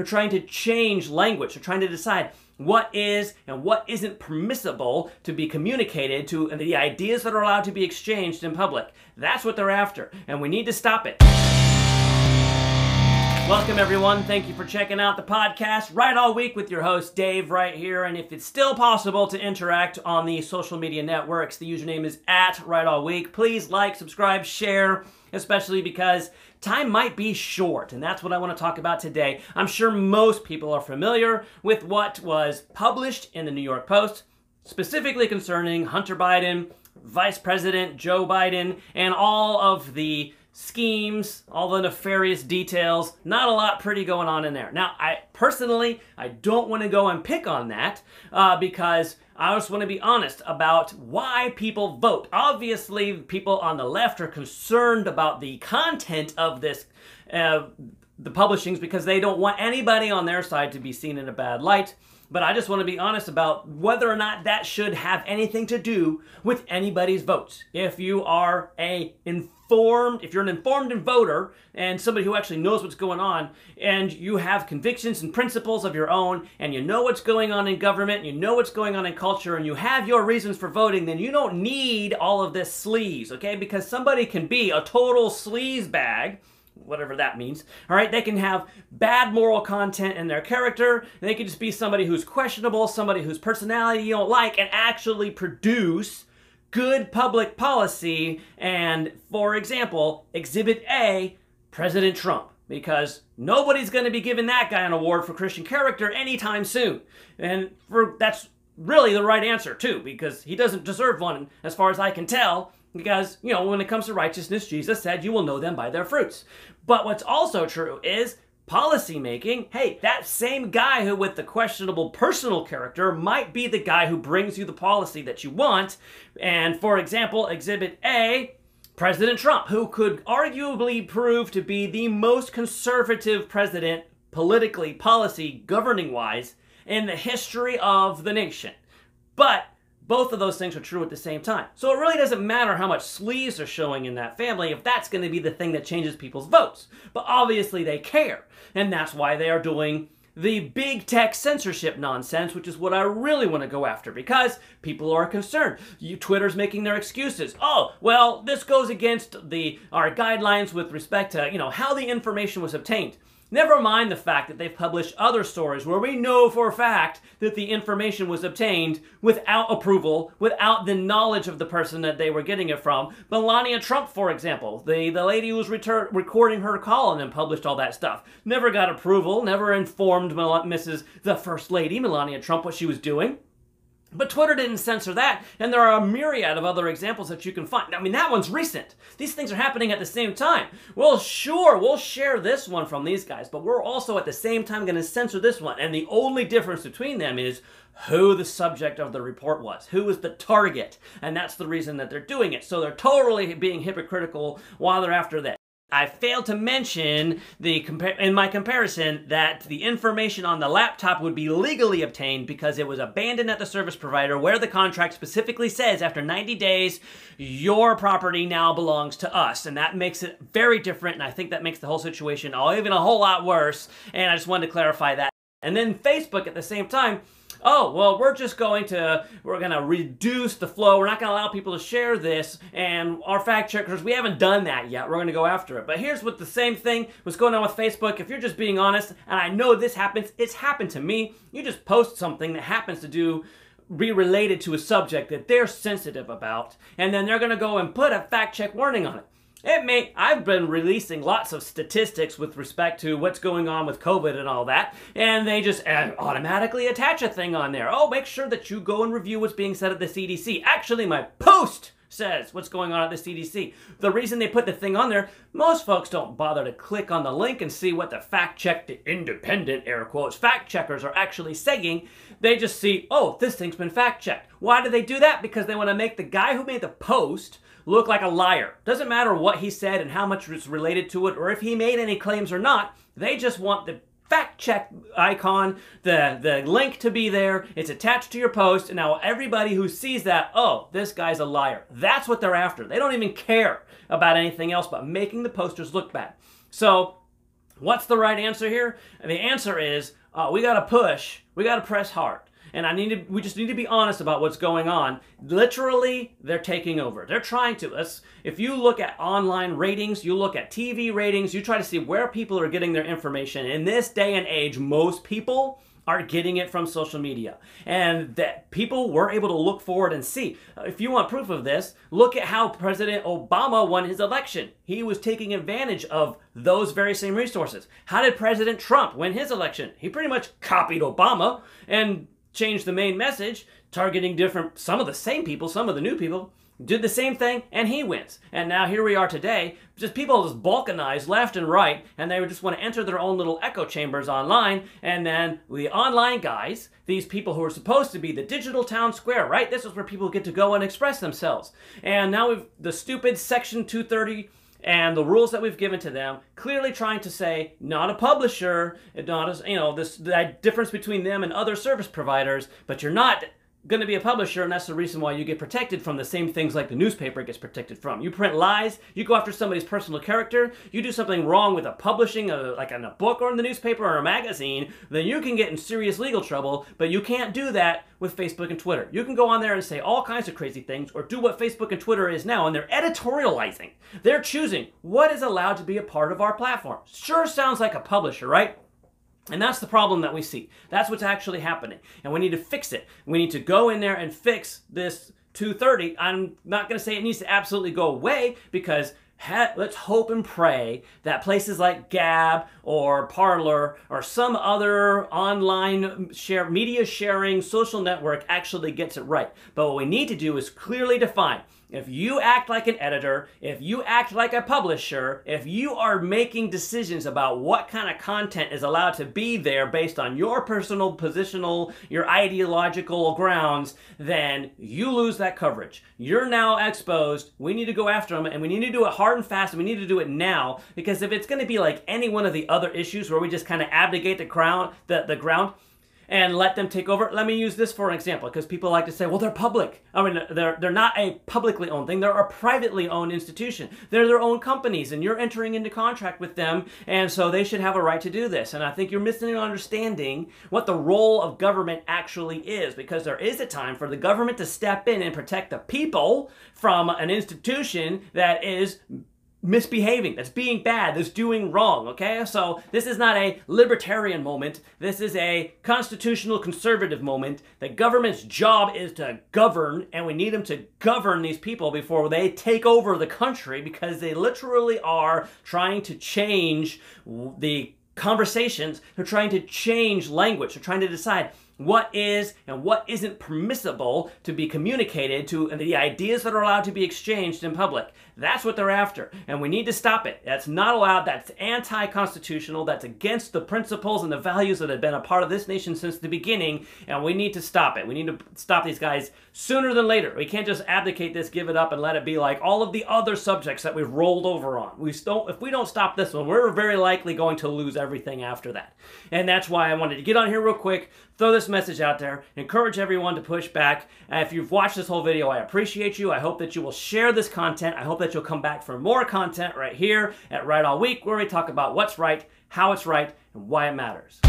They're trying to change language. They're trying to decide what is and what isn't permissible to be communicated to the ideas that are allowed to be exchanged in public. That's what they're after, and we need to stop it. Welcome, everyone. Thank you for checking out the podcast Right All Week with your host, Dave, right here. And if it's still possible to interact on the social media networks, the username is at Right All Week. Please like, subscribe, share, especially because time might be short, and that's what I want to talk about today. I'm sure most people are familiar with what was published in the New York Post, specifically concerning Hunter Biden, Vice President Joe Biden, and all of the schemes, all the nefarious details. Not a lot pretty going on in there. Now, I personally, I don't want to go and pick on that uh, because I just want to be honest about why people vote. Obviously, people on the left are concerned about the content of this. Uh, the publishings because they don't want anybody on their side to be seen in a bad light. But I just want to be honest about whether or not that should have anything to do with anybody's votes. If you are a informed, if you're an informed voter and somebody who actually knows what's going on, and you have convictions and principles of your own, and you know what's going on in government, and you know what's going on in culture, and you have your reasons for voting, then you don't need all of this sleaze, okay? Because somebody can be a total sleaze bag whatever that means. All right, they can have bad moral content in their character. They can just be somebody who's questionable, somebody whose personality you don't like, and actually produce good public policy. And for example, Exhibit A, President Trump. Because nobody's going to be giving that guy an award for Christian character anytime soon. And for that's really the right answer, too, because he doesn't deserve one, as far as I can tell. Because, you know, when it comes to righteousness, Jesus said, You will know them by their fruits. But what's also true is policy making. Hey, that same guy who with the questionable personal character might be the guy who brings you the policy that you want. And for example, Exhibit A, President Trump, who could arguably prove to be the most conservative president politically, policy, governing wise in the history of the nation. But both of those things are true at the same time. So it really doesn't matter how much sleeves are showing in that family if that's going to be the thing that changes people's votes. But obviously they care. And that's why they are doing the big tech censorship nonsense, which is what I really want to go after because people are concerned. You, Twitter's making their excuses. Oh, well, this goes against the our guidelines with respect to, you know, how the information was obtained. Never mind the fact that they've published other stories where we know for a fact that the information was obtained without approval, without the knowledge of the person that they were getting it from. Melania Trump, for example, the, the lady who was recording her call and then published all that stuff, never got approval, never informed Mrs. the First Lady, Melania Trump, what she was doing. But Twitter didn't censor that, and there are a myriad of other examples that you can find. I mean, that one's recent. These things are happening at the same time. Well, sure, we'll share this one from these guys, but we're also at the same time going to censor this one. And the only difference between them is who the subject of the report was, who was the target, and that's the reason that they're doing it. So they're totally being hypocritical while they're after that. I failed to mention the in my comparison that the information on the laptop would be legally obtained because it was abandoned at the service provider where the contract specifically says after 90 days your property now belongs to us and that makes it very different and I think that makes the whole situation all even a whole lot worse and I just wanted to clarify that. And then Facebook at the same time oh, well, we're just going to, we're going to reduce the flow. We're not going to allow people to share this. And our fact checkers, we haven't done that yet. We're going to go after it. But here's what the same thing was going on with Facebook. If you're just being honest, and I know this happens, it's happened to me. You just post something that happens to do be related to a subject that they're sensitive about, and then they're going to go and put a fact check warning on it. It may, I've been releasing lots of statistics with respect to what's going on with COVID and all that, and they just uh, automatically attach a thing on there. Oh, make sure that you go and review what's being said at the CDC. Actually, my post says what's going on at the CDC. The reason they put the thing on there, most folks don't bother to click on the link and see what the fact check, the independent air quotes, fact checkers are actually saying. They just see, oh, this thing's been fact checked. Why do they do that? Because they want to make the guy who made the post look like a liar. Doesn't matter what he said and how much was related to it or if he made any claims or not. They just want the fact check icon, the, the link to be there. It's attached to your post. And now everybody who sees that, oh, this guy's a liar. That's what they're after. They don't even care about anything else but making the posters look bad. So What's the right answer here? The answer is uh, we got to push, we got to press hard. And I need to, we just need to be honest about what's going on. Literally, they're taking over. They're trying to. Let's, if you look at online ratings, you look at TV ratings, you try to see where people are getting their information. In this day and age, most people are getting it from social media. And that people were able to look forward and see. If you want proof of this, look at how President Obama won his election. He was taking advantage of those very same resources. How did President Trump win his election? He pretty much copied Obama and changed the main message, targeting different, some of the same people, some of the new people, did the same thing and he wins. And now here we are today, just people just balkanize left and right and they just want to enter their own little echo chambers online and then the online guys, these people who are supposed to be the digital town square, right? This is where people get to go and express themselves. And now we've the stupid section 230 and the rules that we've given to them clearly trying to say not a publisher not as you know this that difference between them and other service providers but you're not going to be a publisher, and that's the reason why you get protected from the same things like the newspaper gets protected from. You print lies, you go after somebody's personal character, you do something wrong with a publishing, a, like in a book or in the newspaper or a magazine, then you can get in serious legal trouble, but you can't do that with Facebook and Twitter. You can go on there and say all kinds of crazy things, or do what Facebook and Twitter is now, and they're editorializing. They're choosing what is allowed to be a part of our platform. Sure sounds like a publisher, right? And that's the problem that we see. That's what's actually happening. And we need to fix it. We need to go in there and fix this 230. I'm not going to say it needs to absolutely go away because let's hope and pray that places like Gab or Parler or some other online share media sharing social network actually gets it right. But what we need to do is clearly define if you act like an editor, if you act like a publisher, if you are making decisions about what kind of content is allowed to be there based on your personal positional, your ideological grounds, then you lose that coverage. You're now exposed. We need to go after them and we need to do it hard and fast and we need to do it now because if it's going to be like any one of the other issues where we just kind of abdicate the crown, the, the ground, and let them take over. Let me use this for an example because people like to say, well, they're public. I mean, they're, they're not a publicly owned thing. They're a privately owned institution. They're their own companies and you're entering into contract with them. And so they should have a right to do this. And I think you're missing an understanding what the role of government actually is because there is a time for the government to step in and protect the people from an institution that is misbehaving, that's being bad, that's doing wrong, okay? So this is not a libertarian moment. This is a constitutional conservative moment. The government's job is to govern, and we need them to govern these people before they take over the country because they literally are trying to change the conversations. They're trying to change language. They're trying to decide what is and what isn't permissible to be communicated to and the ideas that are allowed to be exchanged in public. That's what they're after, and we need to stop it. That's not allowed, that's anti constitutional, that's against the principles and the values that have been a part of this nation since the beginning, and we need to stop it. We need to stop these guys sooner than later. We can't just abdicate this, give it up, and let it be like all of the other subjects that we've rolled over on. We don't, if we don't stop this one, we're very likely going to lose everything after that. And that's why I wanted to get on here real quick, throw this message out there, encourage everyone to push back. And if you've watched this whole video, I appreciate you. I hope that you will share this content. I hope that you'll come back for more content right here at Right All Week, where we talk about what's right, how it's right, and why it matters.